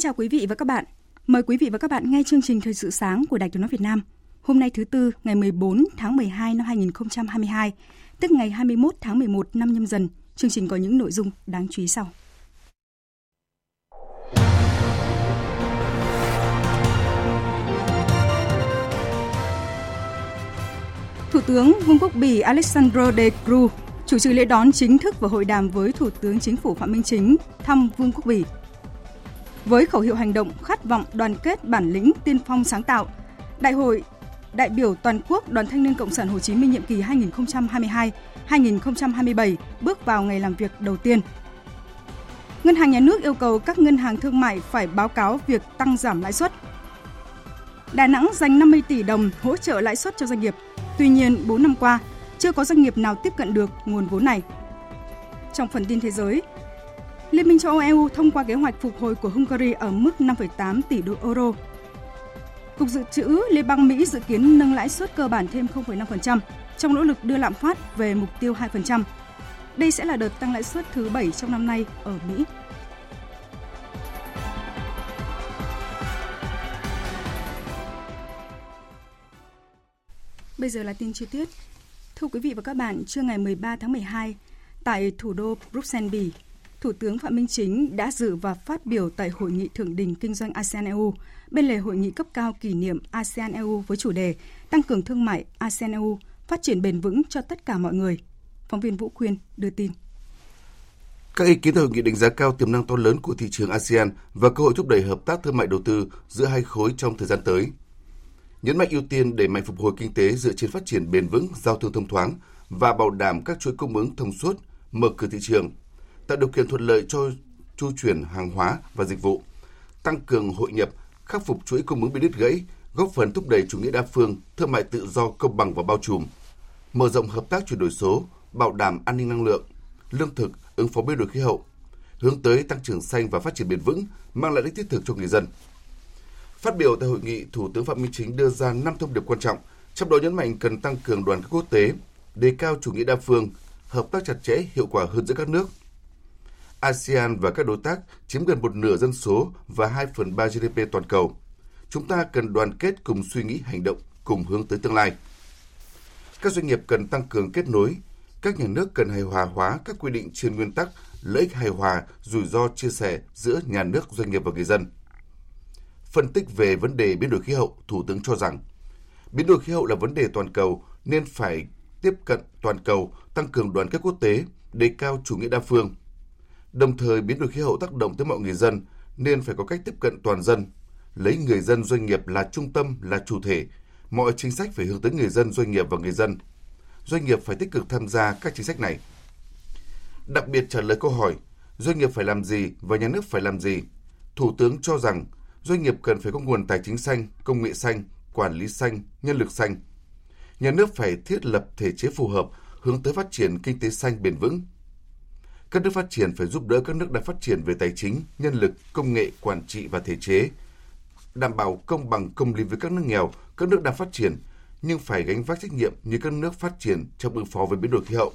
Chào quý vị và các bạn. Mời quý vị và các bạn nghe chương trình Thời sự sáng của Đài Tiếng nói Việt Nam. Hôm nay thứ tư, ngày 14 tháng 12 năm 2022, tức ngày 21 tháng 11 năm nhâm dần. Chương trình có những nội dung đáng chú ý sau. Thủ tướng Vương quốc Bỉ Alexandre De Croo chủ trì lễ đón chính thức và hội đàm với Thủ tướng Chính phủ Phạm Minh Chính thăm Vương quốc Bỉ với khẩu hiệu hành động khát vọng đoàn kết bản lĩnh tiên phong sáng tạo. Đại hội đại biểu toàn quốc Đoàn Thanh niên Cộng sản Hồ Chí Minh nhiệm kỳ 2022-2027 bước vào ngày làm việc đầu tiên. Ngân hàng Nhà nước yêu cầu các ngân hàng thương mại phải báo cáo việc tăng giảm lãi suất. Đà Nẵng dành 50 tỷ đồng hỗ trợ lãi suất cho doanh nghiệp. Tuy nhiên, 4 năm qua, chưa có doanh nghiệp nào tiếp cận được nguồn vốn này. Trong phần tin thế giới, Liên minh châu Âu EU thông qua kế hoạch phục hồi của Hungary ở mức 5,8 tỷ đô euro. Cục Dự trữ Liên bang Mỹ dự kiến nâng lãi suất cơ bản thêm 0,5% trong nỗ lực đưa lạm phát về mục tiêu 2%. Đây sẽ là đợt tăng lãi suất thứ 7 trong năm nay ở Mỹ. Bây giờ là tin chi tiết. Thưa quý vị và các bạn, trưa ngày 13 tháng 12, tại thủ đô Bruxelles, Bỉ, Thủ tướng Phạm Minh Chính đã dự và phát biểu tại Hội nghị Thượng đỉnh Kinh doanh ASEAN-EU bên lề Hội nghị cấp cao kỷ niệm ASEAN-EU với chủ đề Tăng cường thương mại ASEAN-EU, phát triển bền vững cho tất cả mọi người. Phóng viên Vũ Khuyên đưa tin. Các ý kiến tại hội nghị đánh giá cao tiềm năng to lớn của thị trường ASEAN và cơ hội thúc đẩy hợp tác thương mại đầu tư giữa hai khối trong thời gian tới. Nhấn mạnh ưu tiên để mạnh phục hồi kinh tế dựa trên phát triển bền vững, giao thương thông thoáng và bảo đảm các chuỗi cung ứng thông suốt, mở cửa thị trường, tạo điều kiện thuận lợi cho chu chuyển hàng hóa và dịch vụ, tăng cường hội nhập, khắc phục chuỗi cung ứng bị đứt gãy, góp phần thúc đẩy chủ nghĩa đa phương, thương mại tự do công bằng và bao trùm, mở rộng hợp tác chuyển đổi số, bảo đảm an ninh năng lượng, lương thực, ứng phó biến đổi khí hậu, hướng tới tăng trưởng xanh và phát triển bền vững, mang lại lợi ích thiết thực cho người dân. Phát biểu tại hội nghị, Thủ tướng Phạm Minh Chính đưa ra 5 thông điệp quan trọng, trong đó nhấn mạnh cần tăng cường đoàn kết quốc tế, đề cao chủ nghĩa đa phương, hợp tác chặt chẽ, hiệu quả hơn giữa các nước, ASEAN và các đối tác chiếm gần một nửa dân số và 2 phần 3 GDP toàn cầu. Chúng ta cần đoàn kết cùng suy nghĩ hành động, cùng hướng tới tương lai. Các doanh nghiệp cần tăng cường kết nối, các nhà nước cần hài hòa hóa các quy định trên nguyên tắc lợi ích hài hòa, rủi ro chia sẻ giữa nhà nước, doanh nghiệp và người dân. Phân tích về vấn đề biến đổi khí hậu, Thủ tướng cho rằng biến đổi khí hậu là vấn đề toàn cầu nên phải tiếp cận toàn cầu, tăng cường đoàn kết quốc tế, đề cao chủ nghĩa đa phương – Đồng thời biến đổi khí hậu tác động tới mọi người dân nên phải có cách tiếp cận toàn dân, lấy người dân doanh nghiệp là trung tâm, là chủ thể. Mọi chính sách phải hướng tới người dân, doanh nghiệp và người dân. Doanh nghiệp phải tích cực tham gia các chính sách này. Đặc biệt trả lời câu hỏi doanh nghiệp phải làm gì và nhà nước phải làm gì, Thủ tướng cho rằng doanh nghiệp cần phải có nguồn tài chính xanh, công nghệ xanh, quản lý xanh, nhân lực xanh. Nhà nước phải thiết lập thể chế phù hợp hướng tới phát triển kinh tế xanh bền vững, các nước phát triển phải giúp đỡ các nước đang phát triển về tài chính, nhân lực, công nghệ, quản trị và thể chế, đảm bảo công bằng công lý với các nước nghèo, các nước đang phát triển, nhưng phải gánh vác trách nhiệm như các nước phát triển trong ứng phó với biến đổi khí hậu.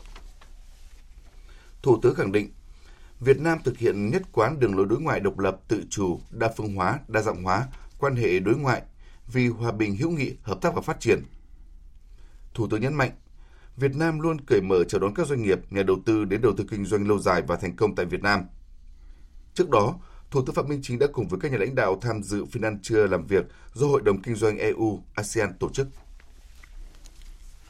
Thủ tướng khẳng định, Việt Nam thực hiện nhất quán đường lối đối ngoại độc lập, tự chủ, đa phương hóa, đa dạng hóa, quan hệ đối ngoại vì hòa bình hữu nghị, hợp tác và phát triển. Thủ tướng nhấn mạnh, Việt Nam luôn cởi mở chào đón các doanh nghiệp, nhà đầu tư đến đầu tư kinh doanh lâu dài và thành công tại Việt Nam. Trước đó, Thủ tướng Phạm Minh Chính đã cùng với các nhà lãnh đạo tham dự phiên làm việc do Hội đồng Kinh doanh EU ASEAN tổ chức.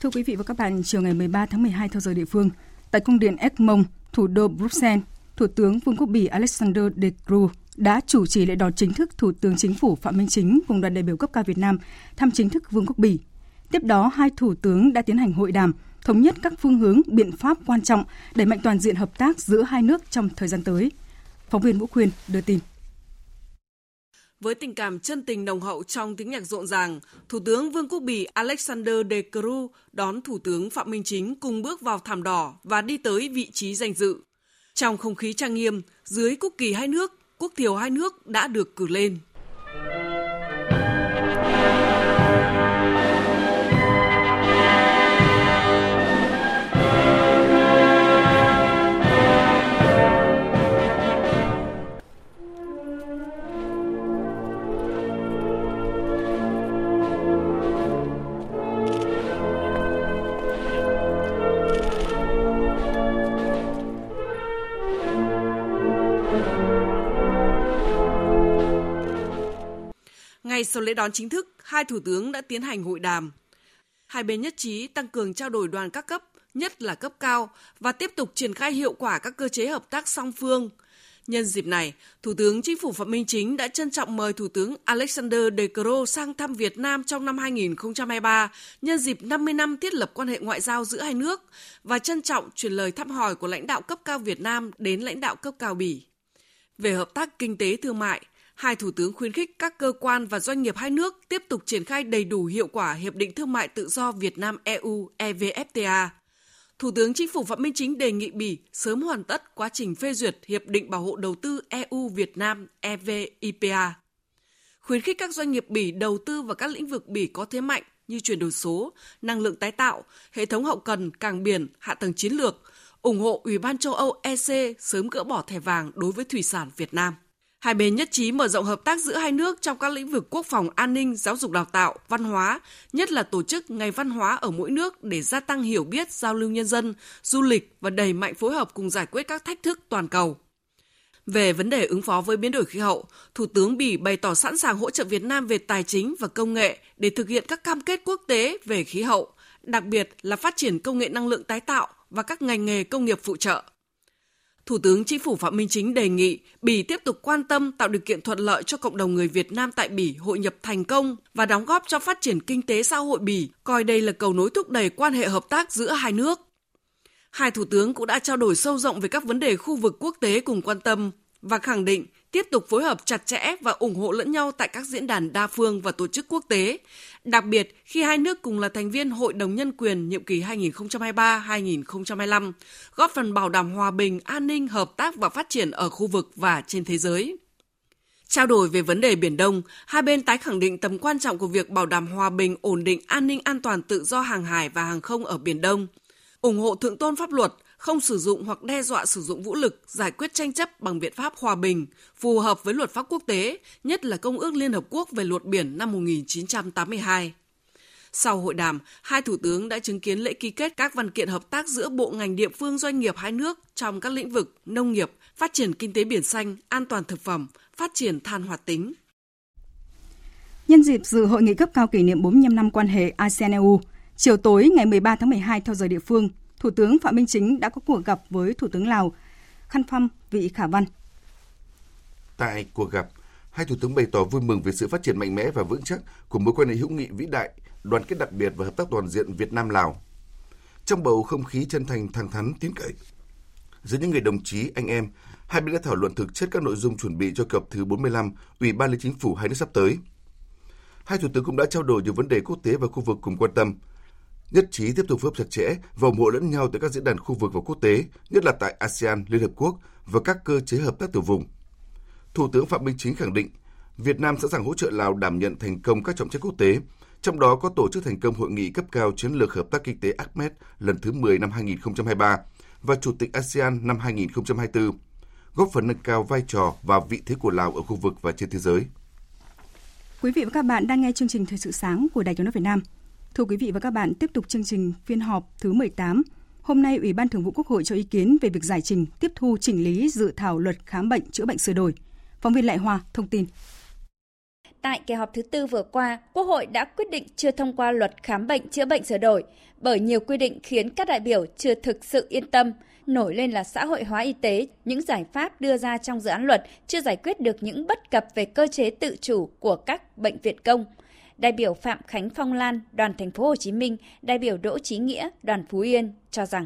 Thưa quý vị và các bạn, chiều ngày 13 tháng 12 theo giờ địa phương, tại cung điện Egmont, thủ đô Bruxelles, Thủ tướng Vương quốc Bỉ Alexander De Croo đã chủ trì lễ đón chính thức Thủ tướng Chính phủ Phạm Minh Chính cùng đoàn đại biểu cấp cao Việt Nam thăm chính thức Vương quốc Bỉ. Tiếp đó, hai thủ tướng đã tiến hành hội đàm, thống nhất các phương hướng, biện pháp quan trọng đẩy mạnh toàn diện hợp tác giữa hai nước trong thời gian tới. Phóng viên Vũ Khuyên đưa tin. Với tình cảm chân tình nồng hậu trong tiếng nhạc rộn ràng, Thủ tướng Vương quốc Bỉ Alexander De Croo đón Thủ tướng Phạm Minh Chính cùng bước vào thảm đỏ và đi tới vị trí danh dự. Trong không khí trang nghiêm, dưới quốc kỳ hai nước, quốc thiều hai nước đã được cử lên. Ngay sau lễ đón chính thức, hai thủ tướng đã tiến hành hội đàm. Hai bên nhất trí tăng cường trao đổi đoàn các cấp, nhất là cấp cao, và tiếp tục triển khai hiệu quả các cơ chế hợp tác song phương. Nhân dịp này, Thủ tướng Chính phủ Phạm Minh Chính đã trân trọng mời Thủ tướng Alexander De Croo sang thăm Việt Nam trong năm 2023 nhân dịp 50 năm thiết lập quan hệ ngoại giao giữa hai nước và trân trọng truyền lời thăm hỏi của lãnh đạo cấp cao Việt Nam đến lãnh đạo cấp cao Bỉ. Về hợp tác kinh tế thương mại, hai thủ tướng khuyến khích các cơ quan và doanh nghiệp hai nước tiếp tục triển khai đầy đủ hiệu quả Hiệp định Thương mại Tự do Việt Nam EU EVFTA. Thủ tướng Chính phủ Phạm Minh Chính đề nghị Bỉ sớm hoàn tất quá trình phê duyệt Hiệp định Bảo hộ Đầu tư EU Việt Nam EVIPA. Khuyến khích các doanh nghiệp Bỉ đầu tư vào các lĩnh vực Bỉ có thế mạnh như chuyển đổi số, năng lượng tái tạo, hệ thống hậu cần, cảng biển, hạ tầng chiến lược, ủng hộ Ủy ban châu Âu EC sớm gỡ bỏ thẻ vàng đối với thủy sản Việt Nam. Hai bên nhất trí mở rộng hợp tác giữa hai nước trong các lĩnh vực quốc phòng an ninh, giáo dục đào tạo, văn hóa, nhất là tổ chức ngày văn hóa ở mỗi nước để gia tăng hiểu biết, giao lưu nhân dân, du lịch và đẩy mạnh phối hợp cùng giải quyết các thách thức toàn cầu. Về vấn đề ứng phó với biến đổi khí hậu, Thủ tướng Bỉ bày tỏ sẵn sàng hỗ trợ Việt Nam về tài chính và công nghệ để thực hiện các cam kết quốc tế về khí hậu, đặc biệt là phát triển công nghệ năng lượng tái tạo và các ngành nghề công nghiệp phụ trợ. Thủ tướng Chính phủ Phạm Minh Chính đề nghị Bỉ tiếp tục quan tâm tạo điều kiện thuận lợi cho cộng đồng người Việt Nam tại Bỉ hội nhập thành công và đóng góp cho phát triển kinh tế xã hội Bỉ, coi đây là cầu nối thúc đẩy quan hệ hợp tác giữa hai nước. Hai thủ tướng cũng đã trao đổi sâu rộng về các vấn đề khu vực quốc tế cùng quan tâm và khẳng định tiếp tục phối hợp chặt chẽ và ủng hộ lẫn nhau tại các diễn đàn đa phương và tổ chức quốc tế, đặc biệt khi hai nước cùng là thành viên Hội đồng Nhân quyền nhiệm kỳ 2023-2025, góp phần bảo đảm hòa bình, an ninh, hợp tác và phát triển ở khu vực và trên thế giới. Trao đổi về vấn đề Biển Đông, hai bên tái khẳng định tầm quan trọng của việc bảo đảm hòa bình, ổn định, an ninh, an toàn tự do hàng hải và hàng không ở Biển Đông, ủng hộ thượng tôn pháp luật, không sử dụng hoặc đe dọa sử dụng vũ lực giải quyết tranh chấp bằng biện pháp hòa bình, phù hợp với luật pháp quốc tế, nhất là Công ước Liên Hợp Quốc về luật biển năm 1982. Sau hội đàm, hai thủ tướng đã chứng kiến lễ ký kết các văn kiện hợp tác giữa bộ ngành địa phương doanh nghiệp hai nước trong các lĩnh vực nông nghiệp, phát triển kinh tế biển xanh, an toàn thực phẩm, phát triển than hoạt tính. Nhân dịp dự hội nghị cấp cao kỷ niệm 45 năm quan hệ ASEAN-EU, chiều tối ngày 13 tháng 12 theo giờ địa phương, Thủ tướng Phạm Minh Chính đã có cuộc gặp với Thủ tướng Lào Khăn Phăm Vị Khả Văn. Tại cuộc gặp, hai thủ tướng bày tỏ vui mừng về sự phát triển mạnh mẽ và vững chắc của mối quan hệ hữu nghị vĩ đại, đoàn kết đặc biệt và hợp tác toàn diện Việt Nam Lào. Trong bầu không khí chân thành thẳng thắn tiến cậy, giữa những người đồng chí anh em, hai bên đã thảo luận thực chất các nội dung chuẩn bị cho kỳ họp thứ 45 Ủy ban Liên chính phủ hai nước sắp tới. Hai thủ tướng cũng đã trao đổi nhiều vấn đề quốc tế và khu vực cùng quan tâm, nhất trí tiếp tục phối hợp chặt chẽ và ủng hộ lẫn nhau tại các diễn đàn khu vực và quốc tế, nhất là tại ASEAN, Liên Hợp Quốc và các cơ chế hợp tác tiểu vùng. Thủ tướng Phạm Minh Chính khẳng định, Việt Nam sẵn sàng hỗ trợ Lào đảm nhận thành công các trọng trách quốc tế, trong đó có tổ chức thành công hội nghị cấp cao chiến lược hợp tác kinh tế ACMED lần thứ 10 năm 2023 và Chủ tịch ASEAN năm 2024, góp phần nâng cao vai trò và vị thế của Lào ở khu vực và trên thế giới. Quý vị và các bạn đang nghe chương trình Thời sự sáng của Đài Tiếng nói Việt Nam. Thưa quý vị và các bạn, tiếp tục chương trình phiên họp thứ 18. Hôm nay, Ủy ban Thường vụ Quốc hội cho ý kiến về việc giải trình, tiếp thu chỉnh lý dự thảo luật khám bệnh chữa bệnh sửa đổi. Phóng viên Lại Hoa thông tin. Tại kỳ họp thứ tư vừa qua, Quốc hội đã quyết định chưa thông qua luật khám bệnh chữa bệnh sửa đổi bởi nhiều quy định khiến các đại biểu chưa thực sự yên tâm. Nổi lên là xã hội hóa y tế, những giải pháp đưa ra trong dự án luật chưa giải quyết được những bất cập về cơ chế tự chủ của các bệnh viện công. Đại biểu Phạm Khánh Phong Lan, đoàn thành phố Hồ Chí Minh, đại biểu Đỗ Chí Nghĩa, đoàn Phú Yên cho rằng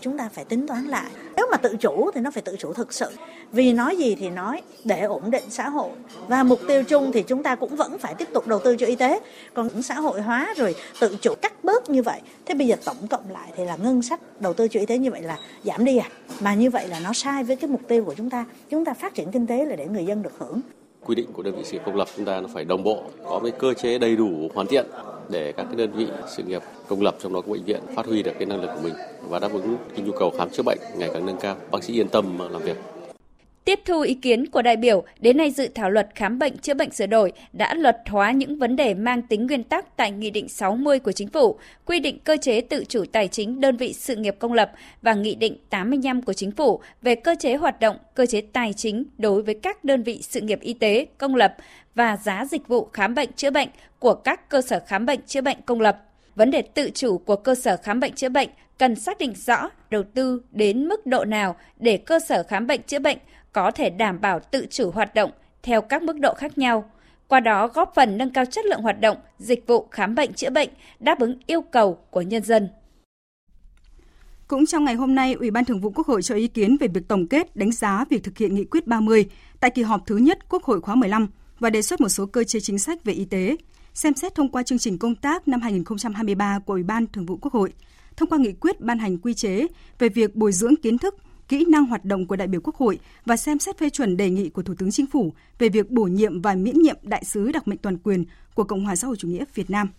Chúng ta phải tính toán lại. Nếu mà tự chủ thì nó phải tự chủ thực sự. Vì nói gì thì nói để ổn định xã hội. Và mục tiêu chung thì chúng ta cũng vẫn phải tiếp tục đầu tư cho y tế. Còn xã hội hóa rồi tự chủ cắt bớt như vậy. Thế bây giờ tổng cộng lại thì là ngân sách đầu tư cho y tế như vậy là giảm đi à. Mà như vậy là nó sai với cái mục tiêu của chúng ta. Chúng ta phát triển kinh tế là để người dân được hưởng quy định của đơn vị sự nghiệp công lập chúng ta nó phải đồng bộ, có cái cơ chế đầy đủ hoàn thiện để các cái đơn vị sự nghiệp công lập trong đó có bệnh viện phát huy được cái năng lực của mình và đáp ứng cái nhu cầu khám chữa bệnh ngày càng nâng cao. Bác sĩ yên tâm làm việc. Tiếp thu ý kiến của đại biểu, đến nay dự thảo luật khám bệnh chữa bệnh sửa đổi đã luật hóa những vấn đề mang tính nguyên tắc tại Nghị định 60 của Chính phủ, quy định cơ chế tự chủ tài chính đơn vị sự nghiệp công lập và Nghị định 85 của Chính phủ về cơ chế hoạt động, cơ chế tài chính đối với các đơn vị sự nghiệp y tế công lập và giá dịch vụ khám bệnh chữa bệnh của các cơ sở khám bệnh chữa bệnh công lập. Vấn đề tự chủ của cơ sở khám bệnh chữa bệnh cần xác định rõ đầu tư đến mức độ nào để cơ sở khám bệnh chữa bệnh có thể đảm bảo tự chủ hoạt động theo các mức độ khác nhau, qua đó góp phần nâng cao chất lượng hoạt động, dịch vụ khám bệnh chữa bệnh, đáp ứng yêu cầu của nhân dân. Cũng trong ngày hôm nay, Ủy ban Thường vụ Quốc hội cho ý kiến về việc tổng kết đánh giá việc thực hiện nghị quyết 30 tại kỳ họp thứ nhất Quốc hội khóa 15 và đề xuất một số cơ chế chính sách về y tế, xem xét thông qua chương trình công tác năm 2023 của Ủy ban Thường vụ Quốc hội, thông qua nghị quyết ban hành quy chế về việc bồi dưỡng kiến thức, kỹ năng hoạt động của đại biểu Quốc hội và xem xét phê chuẩn đề nghị của Thủ tướng Chính phủ về việc bổ nhiệm và miễn nhiệm đại sứ đặc mệnh toàn quyền của Cộng hòa xã hội chủ nghĩa Việt Nam.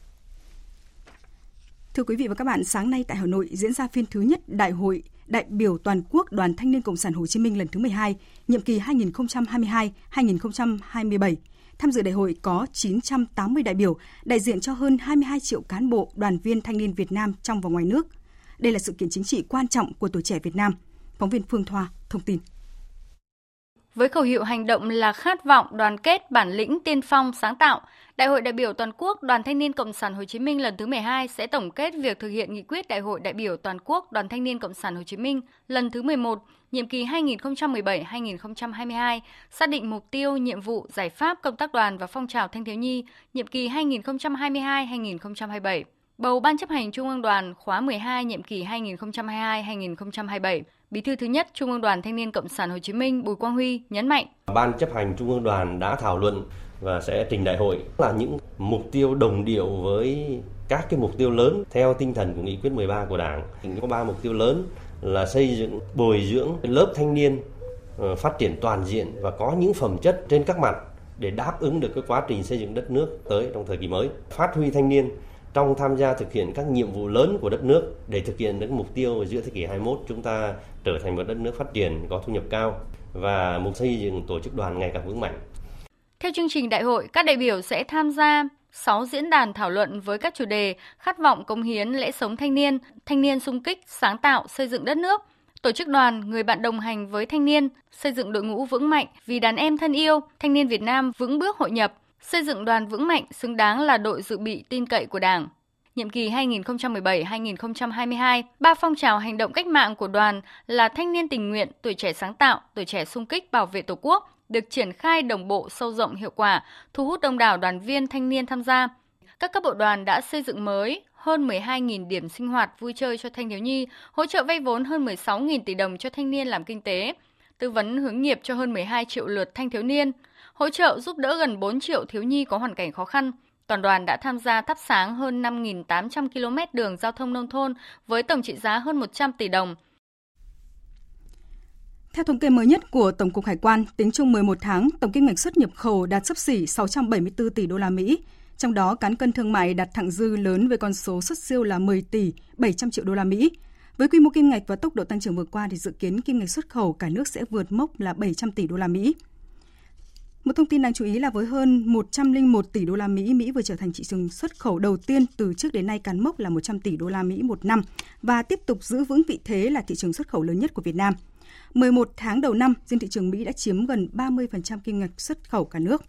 Thưa quý vị và các bạn, sáng nay tại Hà Nội diễn ra phiên thứ nhất Đại hội đại biểu toàn quốc Đoàn Thanh niên Cộng sản Hồ Chí Minh lần thứ 12, nhiệm kỳ 2022-2027. Tham dự đại hội có 980 đại biểu, đại diện cho hơn 22 triệu cán bộ, đoàn viên thanh niên Việt Nam trong và ngoài nước. Đây là sự kiện chính trị quan trọng của tuổi trẻ Việt Nam – Phóng viên Phương Thoa thông tin. Với khẩu hiệu hành động là khát vọng, đoàn kết, bản lĩnh, tiên phong, sáng tạo, Đại hội đại biểu toàn quốc Đoàn Thanh niên Cộng sản Hồ Chí Minh lần thứ 12 sẽ tổng kết việc thực hiện nghị quyết Đại hội đại biểu toàn quốc Đoàn Thanh niên Cộng sản Hồ Chí Minh lần thứ 11, nhiệm kỳ 2017-2022, xác định mục tiêu, nhiệm vụ, giải pháp công tác đoàn và phong trào thanh thiếu nhi, nhiệm kỳ 2022-2027 bầu Ban chấp hành Trung ương Đoàn khóa 12 nhiệm kỳ 2022-2027. Bí thư thứ nhất Trung ương Đoàn Thanh niên Cộng sản Hồ Chí Minh Bùi Quang Huy nhấn mạnh. Ban chấp hành Trung ương Đoàn đã thảo luận và sẽ trình đại hội là những mục tiêu đồng điệu với các cái mục tiêu lớn theo tinh thần của nghị quyết 13 của Đảng. Có ba mục tiêu lớn là xây dựng, bồi dưỡng lớp thanh niên ờ, phát triển toàn diện và có những phẩm chất trên các mặt để đáp ứng được cái quá trình xây dựng đất nước tới trong thời kỳ mới. Phát huy thanh niên trong tham gia thực hiện các nhiệm vụ lớn của đất nước để thực hiện được mục tiêu giữa thế kỷ 21 chúng ta trở thành một đất nước phát triển có thu nhập cao và mục xây dựng tổ chức đoàn ngày càng vững mạnh. Theo chương trình đại hội, các đại biểu sẽ tham gia 6 diễn đàn thảo luận với các chủ đề khát vọng công hiến lễ sống thanh niên, thanh niên sung kích, sáng tạo, xây dựng đất nước, tổ chức đoàn, người bạn đồng hành với thanh niên, xây dựng đội ngũ vững mạnh vì đàn em thân yêu, thanh niên Việt Nam vững bước hội nhập, xây dựng đoàn vững mạnh xứng đáng là đội dự bị tin cậy của Đảng. Nhiệm kỳ 2017-2022, ba phong trào hành động cách mạng của đoàn là thanh niên tình nguyện, tuổi trẻ sáng tạo, tuổi trẻ sung kích bảo vệ Tổ quốc được triển khai đồng bộ sâu rộng hiệu quả, thu hút đông đảo đoàn viên thanh niên tham gia. Các cấp bộ đoàn đã xây dựng mới hơn 12.000 điểm sinh hoạt vui chơi cho thanh thiếu nhi, hỗ trợ vay vốn hơn 16.000 tỷ đồng cho thanh niên làm kinh tế, tư vấn hướng nghiệp cho hơn 12 triệu lượt thanh thiếu niên, hỗ trợ giúp đỡ gần 4 triệu thiếu nhi có hoàn cảnh khó khăn. Toàn đoàn đã tham gia thắp sáng hơn 5.800 km đường giao thông nông thôn với tổng trị giá hơn 100 tỷ đồng. Theo thống kê mới nhất của Tổng cục Hải quan, tính chung 11 tháng, tổng kim ngạch xuất nhập khẩu đạt sấp xỉ 674 tỷ đô la Mỹ, trong đó cán cân thương mại đạt thặng dư lớn với con số xuất siêu là 10 tỷ 700 triệu đô la Mỹ. Với quy mô kim ngạch và tốc độ tăng trưởng vừa qua thì dự kiến kim ngạch xuất khẩu cả nước sẽ vượt mốc là 700 tỷ đô la Mỹ. Một thông tin đáng chú ý là với hơn 101 tỷ đô la Mỹ, Mỹ vừa trở thành thị trường xuất khẩu đầu tiên từ trước đến nay cán mốc là 100 tỷ đô la Mỹ một năm và tiếp tục giữ vững vị thế là thị trường xuất khẩu lớn nhất của Việt Nam. 11 tháng đầu năm, riêng thị trường Mỹ đã chiếm gần 30% kim ngạch xuất khẩu cả nước.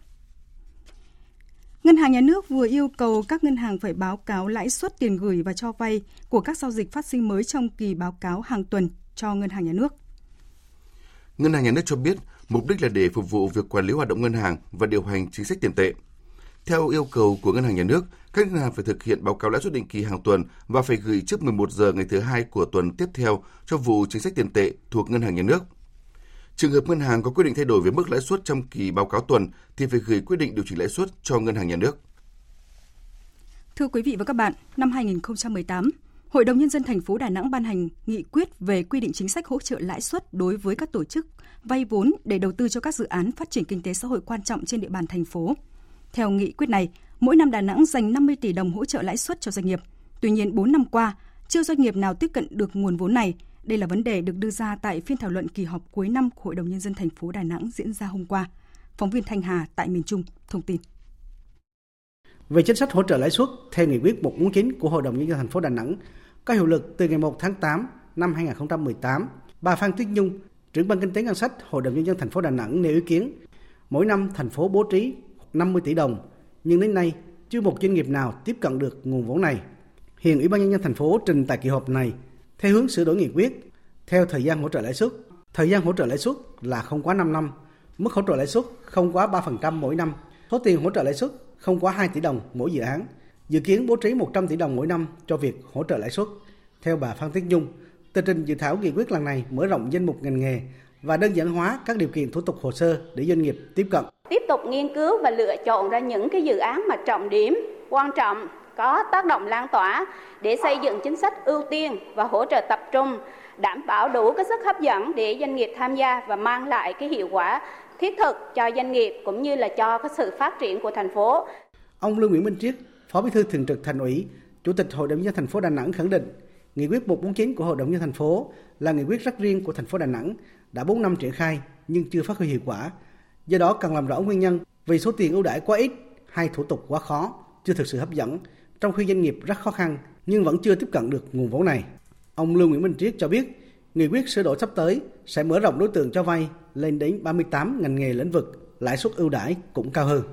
Ngân hàng Nhà nước vừa yêu cầu các ngân hàng phải báo cáo lãi suất tiền gửi và cho vay của các giao dịch phát sinh mới trong kỳ báo cáo hàng tuần cho Ngân hàng Nhà nước. Ngân hàng Nhà nước cho biết mục đích là để phục vụ việc quản lý hoạt động ngân hàng và điều hành chính sách tiền tệ. Theo yêu cầu của Ngân hàng Nhà nước, các ngân hàng phải thực hiện báo cáo lãi suất định kỳ hàng tuần và phải gửi trước 11 giờ ngày thứ hai của tuần tiếp theo cho vụ chính sách tiền tệ thuộc Ngân hàng Nhà nước. Trường hợp ngân hàng có quyết định thay đổi về mức lãi suất trong kỳ báo cáo tuần thì phải gửi quyết định điều chỉnh lãi suất cho Ngân hàng Nhà nước. Thưa quý vị và các bạn, năm 2018, Hội đồng nhân dân thành phố Đà Nẵng ban hành nghị quyết về quy định chính sách hỗ trợ lãi suất đối với các tổ chức vay vốn để đầu tư cho các dự án phát triển kinh tế xã hội quan trọng trên địa bàn thành phố. Theo nghị quyết này, mỗi năm Đà Nẵng dành 50 tỷ đồng hỗ trợ lãi suất cho doanh nghiệp. Tuy nhiên, 4 năm qua, chưa doanh nghiệp nào tiếp cận được nguồn vốn này. Đây là vấn đề được đưa ra tại phiên thảo luận kỳ họp cuối năm của Hội đồng Nhân dân thành phố Đà Nẵng diễn ra hôm qua. Phóng viên Thanh Hà tại miền Trung thông tin. Về chính sách hỗ trợ lãi suất, theo nghị quyết 149 của Hội đồng Nhân dân thành phố Đà Nẵng, có hiệu lực từ ngày 1 tháng 8 năm 2018, bà Phan Tuyết Nhung, trưởng ban kinh tế ngân sách Hội đồng Nhân dân thành phố Đà Nẵng nêu ý kiến, mỗi năm thành phố bố trí 50 tỷ đồng, nhưng đến nay chưa một doanh nghiệp nào tiếp cận được nguồn vốn này. Hiện Ủy ban nhân dân thành phố trình tại kỳ họp này theo hướng sửa đổi nghị quyết theo thời gian hỗ trợ lãi suất. Thời gian hỗ trợ lãi suất là không quá 5 năm, mức hỗ trợ lãi suất không quá 3% mỗi năm, số tiền hỗ trợ lãi suất không quá 2 tỷ đồng mỗi dự án. Dự kiến bố trí 100 tỷ đồng mỗi năm cho việc hỗ trợ lãi suất. Theo bà Phan Tuyết Nhung, tờ trình dự thảo nghị quyết lần này mở rộng danh mục ngành nghề và đơn giản hóa các điều kiện thủ tục hồ sơ để doanh nghiệp tiếp cận. Tiếp tục nghiên cứu và lựa chọn ra những cái dự án mà trọng điểm, quan trọng, có tác động lan tỏa để xây dựng chính sách ưu tiên và hỗ trợ tập trung đảm bảo đủ cái sức hấp dẫn để doanh nghiệp tham gia và mang lại cái hiệu quả thiết thực cho doanh nghiệp cũng như là cho cái sự phát triển của thành phố. Ông Lương Nguyễn Minh Triết, Phó Bí thư Thường trực Thành ủy, Chủ tịch Hội đồng nhân thành phố Đà Nẵng khẳng định, nghị quyết 149 của Hội đồng nhân thành phố là nghị quyết rất riêng của thành phố Đà Nẵng, đã 4 năm triển khai nhưng chưa phát huy hiệu quả. Do đó cần làm rõ nguyên nhân vì số tiền ưu đãi quá ít hay thủ tục quá khó, chưa thực sự hấp dẫn, trong khi doanh nghiệp rất khó khăn nhưng vẫn chưa tiếp cận được nguồn vốn này. Ông Lương Nguyễn Minh Triết cho biết, nghị quyết sửa đổi sắp tới sẽ mở rộng đối tượng cho vay lên đến 38 ngành nghề lĩnh vực, lãi suất ưu đãi cũng cao hơn.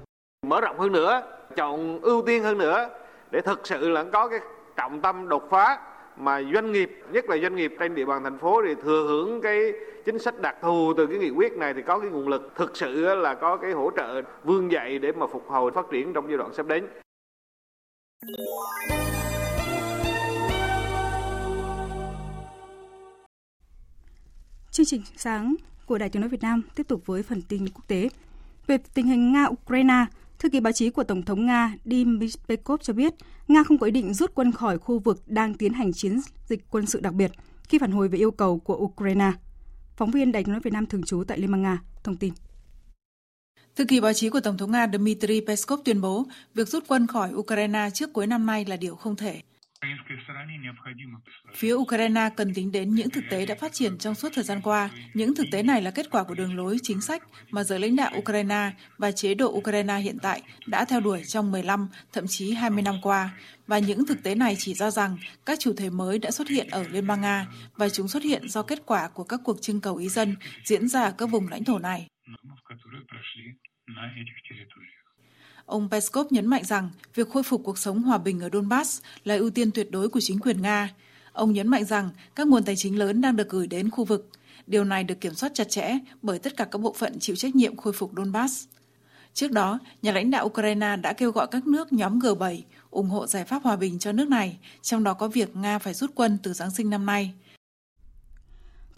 Mở rộng hơn nữa, chọn ưu tiên hơn nữa để thực sự là có cái trọng tâm đột phá mà doanh nghiệp nhất là doanh nghiệp trên địa bàn thành phố thì thừa hưởng cái chính sách đặc thù từ cái nghị quyết này thì có cái nguồn lực thực sự là có cái hỗ trợ vươn dậy để mà phục hồi phát triển trong giai đoạn sắp đến. Chương trình sáng của Đài Tiếng nói Việt Nam tiếp tục với phần tin quốc tế. Về tình hình Nga-Ukraine, thư ký báo chí của Tổng thống Nga Dmitry Peskov cho biết, Nga không có ý định rút quân khỏi khu vực đang tiến hành chiến dịch quân sự đặc biệt khi phản hồi về yêu cầu của Ukraine. Phóng viên Đài tiếng nói Việt Nam thường trú tại Liên bang Nga, thông tin. Thư ký báo chí của Tổng thống Nga Dmitry Peskov tuyên bố, việc rút quân khỏi Ukraine trước cuối năm nay là điều không thể. Phía Ukraine cần tính đến những thực tế đã phát triển trong suốt thời gian qua. Những thực tế này là kết quả của đường lối chính sách mà giới lãnh đạo Ukraine và chế độ Ukraine hiện tại đã theo đuổi trong 15, thậm chí 20 năm qua. Và những thực tế này chỉ ra rằng các chủ thể mới đã xuất hiện ở Liên bang Nga và chúng xuất hiện do kết quả của các cuộc trưng cầu ý dân diễn ra ở các vùng lãnh thổ này. Ông Peskov nhấn mạnh rằng việc khôi phục cuộc sống hòa bình ở Donbass là ưu tiên tuyệt đối của chính quyền Nga. Ông nhấn mạnh rằng các nguồn tài chính lớn đang được gửi đến khu vực. Điều này được kiểm soát chặt chẽ bởi tất cả các bộ phận chịu trách nhiệm khôi phục Donbass. Trước đó, nhà lãnh đạo Ukraine đã kêu gọi các nước nhóm G7 ủng hộ giải pháp hòa bình cho nước này, trong đó có việc Nga phải rút quân từ Giáng sinh năm nay.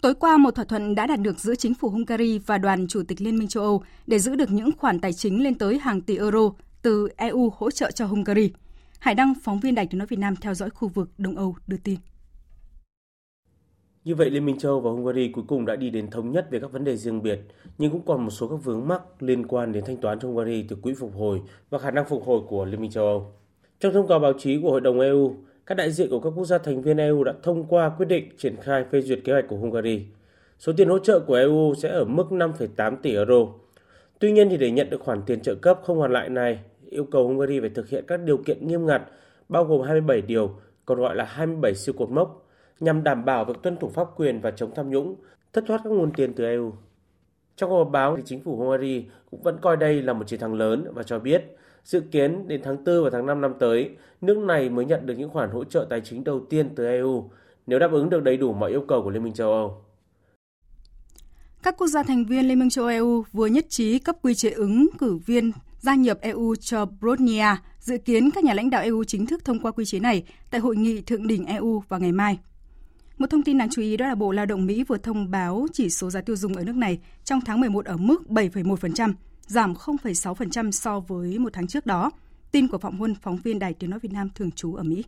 Tối qua, một thỏa thuận đã đạt được giữa chính phủ Hungary và đoàn chủ tịch Liên minh châu Âu để giữ được những khoản tài chính lên tới hàng tỷ euro từ EU hỗ trợ cho Hungary. Hải Đăng, phóng viên Đài tiếng nói Việt Nam theo dõi khu vực Đông Âu đưa tin. Như vậy, Liên minh châu Âu và Hungary cuối cùng đã đi đến thống nhất về các vấn đề riêng biệt, nhưng cũng còn một số các vướng mắc liên quan đến thanh toán cho Hungary từ quỹ phục hồi và khả năng phục hồi của Liên minh châu Âu. Trong thông cáo báo chí của Hội đồng EU, các đại diện của các quốc gia thành viên EU đã thông qua quyết định triển khai phê duyệt kế hoạch của Hungary. Số tiền hỗ trợ của EU sẽ ở mức 5,8 tỷ euro. Tuy nhiên thì để nhận được khoản tiền trợ cấp không hoàn lại này, yêu cầu Hungary phải thực hiện các điều kiện nghiêm ngặt, bao gồm 27 điều, còn gọi là 27 siêu cột mốc, nhằm đảm bảo việc tuân thủ pháp quyền và chống tham nhũng, thất thoát các nguồn tiền từ EU. Trong cuộc họp báo, thì chính phủ Hungary cũng vẫn coi đây là một chiến thắng lớn và cho biết Dự kiến đến tháng 4 và tháng 5 năm tới, nước này mới nhận được những khoản hỗ trợ tài chính đầu tiên từ EU nếu đáp ứng được đầy đủ mọi yêu cầu của Liên minh châu Âu. Các quốc gia thành viên Liên minh châu EU vừa nhất trí cấp quy chế ứng cử viên gia nhập EU cho Bosnia. Dự kiến các nhà lãnh đạo EU chính thức thông qua quy chế này tại hội nghị thượng đỉnh EU vào ngày mai. Một thông tin đáng chú ý đó là Bộ Lao động Mỹ vừa thông báo chỉ số giá tiêu dùng ở nước này trong tháng 11 ở mức 7,1%, giảm 0,6% so với một tháng trước đó. Tin của Phạm Huân, phóng viên Đài Tiếng Nói Việt Nam thường trú ở Mỹ.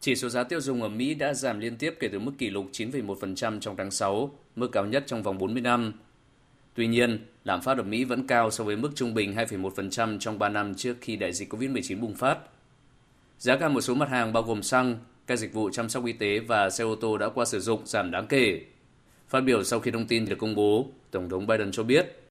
Chỉ số giá tiêu dùng ở Mỹ đã giảm liên tiếp kể từ mức kỷ lục 9,1% trong tháng 6, mức cao nhất trong vòng 40 năm. Tuy nhiên, lạm phát ở Mỹ vẫn cao so với mức trung bình 2,1% trong 3 năm trước khi đại dịch COVID-19 bùng phát. Giá cả một số mặt hàng bao gồm xăng, các dịch vụ chăm sóc y tế và xe ô tô đã qua sử dụng giảm đáng kể. Phát biểu sau khi thông tin được công bố, Tổng thống Biden cho biết,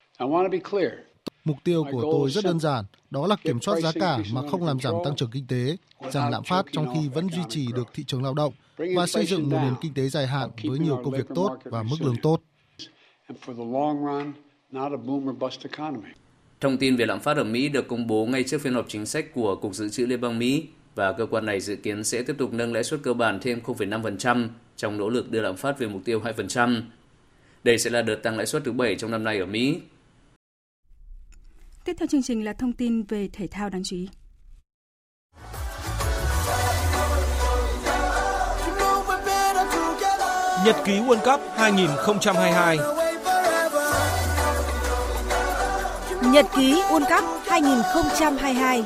Mục tiêu của tôi rất đơn giản, đó là kiểm soát giá cả mà không làm giảm tăng trưởng kinh tế, giảm lạm phát trong khi vẫn duy trì được thị trường lao động và xây dựng một nền kinh tế dài hạn với nhiều công việc tốt và mức lương tốt. Thông tin về lạm phát ở Mỹ được công bố ngay trước phiên họp chính sách của Cục Dự trữ Liên bang Mỹ và cơ quan này dự kiến sẽ tiếp tục nâng lãi suất cơ bản thêm 0,5% trong nỗ lực đưa lạm phát về mục tiêu 2%. Đây sẽ là đợt tăng lãi suất thứ 7 trong năm nay ở Mỹ. Tiếp theo chương trình là thông tin về thể thao đáng chú ý. Nhật ký World Cup 2022 Nhật ký World Cup 2022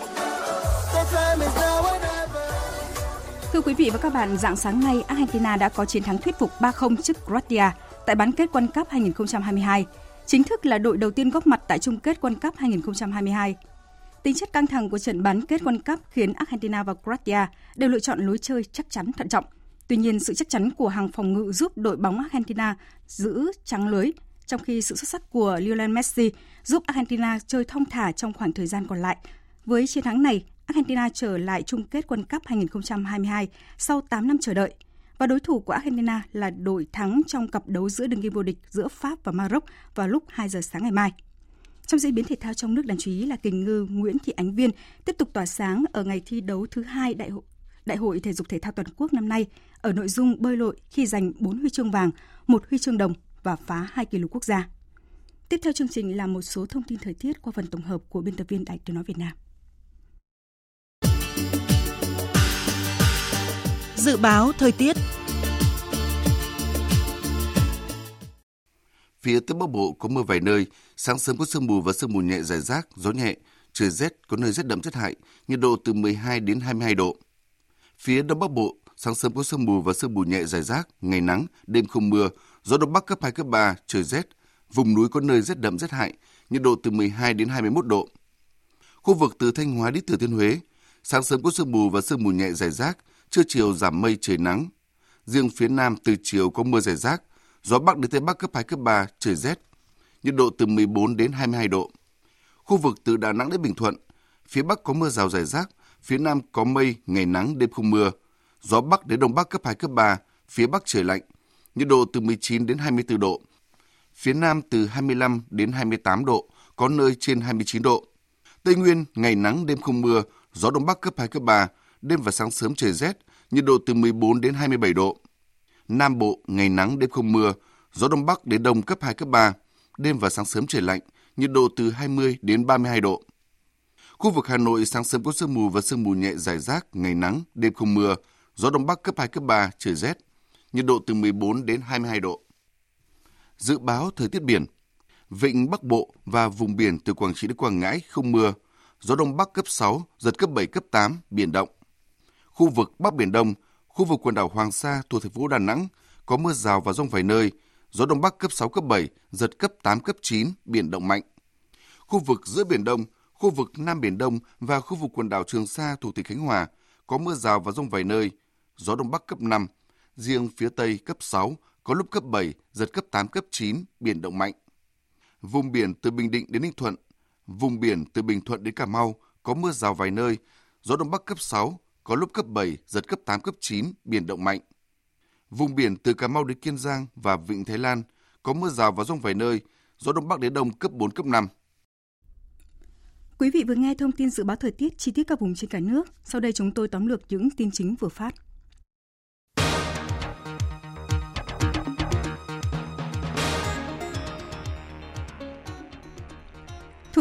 Thưa quý vị và các bạn, dạng sáng nay, Argentina đã có chiến thắng thuyết phục 3-0 trước Croatia tại bán kết World Cup 2022, chính thức là đội đầu tiên góp mặt tại chung kết World Cup 2022. Tính chất căng thẳng của trận bán kết World Cup khiến Argentina và Croatia đều lựa chọn lối chơi chắc chắn thận trọng. Tuy nhiên, sự chắc chắn của hàng phòng ngự giúp đội bóng Argentina giữ trắng lưới, trong khi sự xuất sắc của Lionel Messi giúp Argentina chơi thông thả trong khoảng thời gian còn lại. Với chiến thắng này, Argentina trở lại chung kết World Cup 2022 sau 8 năm chờ đợi. Và đối thủ của Argentina là đội thắng trong cặp đấu giữa đường kim vô địch giữa Pháp và Maroc vào lúc 2 giờ sáng ngày mai. Trong diễn biến thể thao trong nước đáng chú ý là kình ngư Nguyễn Thị Ánh Viên tiếp tục tỏa sáng ở ngày thi đấu thứ hai đại hội Đại hội thể dục thể thao toàn quốc năm nay ở nội dung bơi lội khi giành 4 huy chương vàng, một huy chương đồng và phá hai kỷ lục quốc gia. Tiếp theo chương trình là một số thông tin thời tiết qua phần tổng hợp của biên tập viên Đài Tiếng nói Việt Nam. Dự báo thời tiết Phía Tây Bắc Bộ có mưa vài nơi, sáng sớm có sương mù và sương mù nhẹ rải rác, gió nhẹ, trời rét, có nơi rét đậm rét hại, nhiệt độ từ 12 đến 22 độ. Phía Đông Bắc Bộ, sáng sớm có sương mù và sương mù nhẹ rải rác, ngày nắng, đêm không mưa, gió Đông Bắc cấp 2, cấp 3, trời rét, vùng núi có nơi rét đậm rét hại, nhiệt độ từ 12 đến 21 độ. Khu vực từ Thanh Hóa đến Thừa Thiên Huế, sáng sớm có sương mù và sương mù nhẹ rải rác, trưa chiều giảm mây trời nắng. Riêng phía Nam từ chiều có mưa rải rác, gió Bắc đến Tây Bắc cấp 2, cấp 3, trời rét, nhiệt độ từ 14 đến 22 độ. Khu vực từ Đà Nẵng đến Bình Thuận, phía Bắc có mưa rào rải rác, phía Nam có mây, ngày nắng, đêm không mưa. Gió Bắc đến Đông Bắc cấp 2, cấp 3, phía Bắc trời lạnh, nhiệt độ từ 19 đến 24 độ. Phía Nam từ 25 đến 28 độ, có nơi trên 29 độ. Tây Nguyên, ngày nắng, đêm không mưa, gió Đông Bắc cấp 2, cấp 3, đêm và sáng sớm trời rét, nhiệt độ từ 14 đến 27 độ. Nam Bộ, ngày nắng, đêm không mưa, gió Đông Bắc đến Đông cấp 2, cấp 3, đêm và sáng sớm trời lạnh, nhiệt độ từ 20 đến 32 độ. Khu vực Hà Nội sáng sớm có sương mù và sương mù nhẹ rải rác, ngày nắng, đêm không mưa, gió Đông Bắc cấp 2, cấp 3, trời rét, nhiệt độ từ 14 đến 22 độ. Dự báo thời tiết biển Vịnh Bắc Bộ và vùng biển từ Quảng Trị đến Quảng Ngãi không mưa, gió Đông Bắc cấp 6, giật cấp 7, cấp 8, biển động. Khu vực Bắc Biển Đông, khu vực quần đảo Hoàng Sa thuộc thành phố Đà Nẵng có mưa rào và rông vài nơi, gió Đông Bắc cấp 6, cấp 7, giật cấp 8, cấp 9, biển động mạnh. Khu vực giữa Biển Đông, khu vực Nam Biển Đông và khu vực quần đảo Trường Sa thuộc tỉnh Khánh Hòa có mưa rào và rông vài nơi, gió Đông Bắc cấp 5, riêng phía Tây cấp 6, có lúc cấp 7, giật cấp 8, cấp 9, biển động mạnh. Vùng biển từ Bình Định đến Ninh Thuận, vùng biển từ Bình Thuận đến Cà Mau có mưa rào vài nơi, gió Đông Bắc cấp 6, có lúc cấp 7, giật cấp 8, cấp 9, biển động mạnh. Vùng biển từ Cà Mau đến Kiên Giang và Vịnh Thái Lan có mưa rào và rông vài nơi, gió Đông Bắc đến Đông cấp 4, cấp 5. Quý vị vừa nghe thông tin dự báo thời tiết chi tiết các vùng trên cả nước. Sau đây chúng tôi tóm lược những tin chính vừa phát.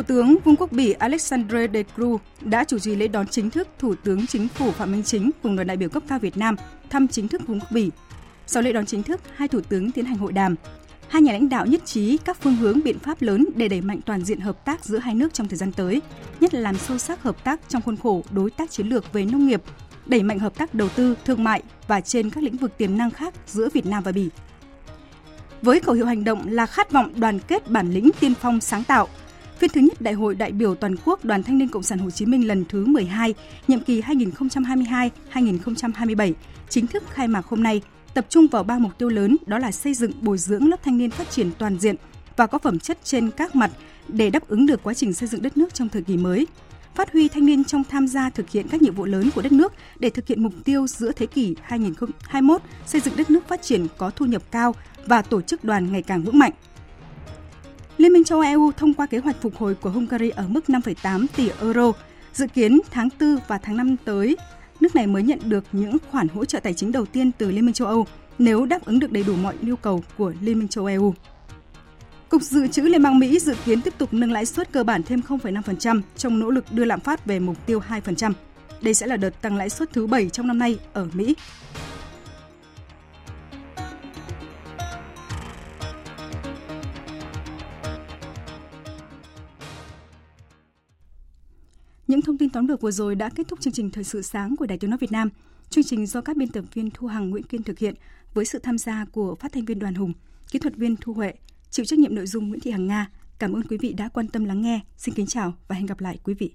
Thủ tướng Vương quốc Bỉ Alexandre De Croo đã chủ trì lễ đón chính thức Thủ tướng Chính phủ Phạm Minh Chính cùng đoàn đại biểu cấp cao Việt Nam thăm chính thức Vương quốc Bỉ. Sau lễ đón chính thức, hai thủ tướng tiến hành hội đàm. Hai nhà lãnh đạo nhất trí các phương hướng biện pháp lớn để đẩy mạnh toàn diện hợp tác giữa hai nước trong thời gian tới, nhất là làm sâu sắc hợp tác trong khuôn khổ đối tác chiến lược về nông nghiệp, đẩy mạnh hợp tác đầu tư, thương mại và trên các lĩnh vực tiềm năng khác giữa Việt Nam và Bỉ. Với khẩu hiệu hành động là khát vọng đoàn kết bản lĩnh tiên phong sáng tạo, Phiên thứ nhất Đại hội đại biểu toàn quốc Đoàn Thanh niên Cộng sản Hồ Chí Minh lần thứ 12, nhiệm kỳ 2022-2027 chính thức khai mạc hôm nay, tập trung vào ba mục tiêu lớn đó là xây dựng bồi dưỡng lớp thanh niên phát triển toàn diện và có phẩm chất trên các mặt để đáp ứng được quá trình xây dựng đất nước trong thời kỳ mới, phát huy thanh niên trong tham gia thực hiện các nhiệm vụ lớn của đất nước để thực hiện mục tiêu giữa thế kỷ 2021 xây dựng đất nước phát triển có thu nhập cao và tổ chức đoàn ngày càng vững mạnh. Liên minh châu Âu EU thông qua kế hoạch phục hồi của Hungary ở mức 5,8 tỷ euro. Dự kiến tháng 4 và tháng 5 tới, nước này mới nhận được những khoản hỗ trợ tài chính đầu tiên từ Liên minh châu Âu nếu đáp ứng được đầy đủ mọi yêu cầu của Liên minh châu EU. Cục Dự trữ Liên bang Mỹ dự kiến tiếp tục nâng lãi suất cơ bản thêm 0,5% trong nỗ lực đưa lạm phát về mục tiêu 2%. Đây sẽ là đợt tăng lãi suất thứ 7 trong năm nay ở Mỹ. Những thông tin tóm lược vừa rồi đã kết thúc chương trình Thời sự sáng của Đài Tiếng Nói Việt Nam. Chương trình do các biên tập viên Thu Hằng, Nguyễn Kiên thực hiện với sự tham gia của phát thanh viên Đoàn Hùng, kỹ thuật viên Thu Huệ, chịu trách nhiệm nội dung Nguyễn Thị Hằng Nga. Cảm ơn quý vị đã quan tâm lắng nghe. Xin kính chào và hẹn gặp lại quý vị.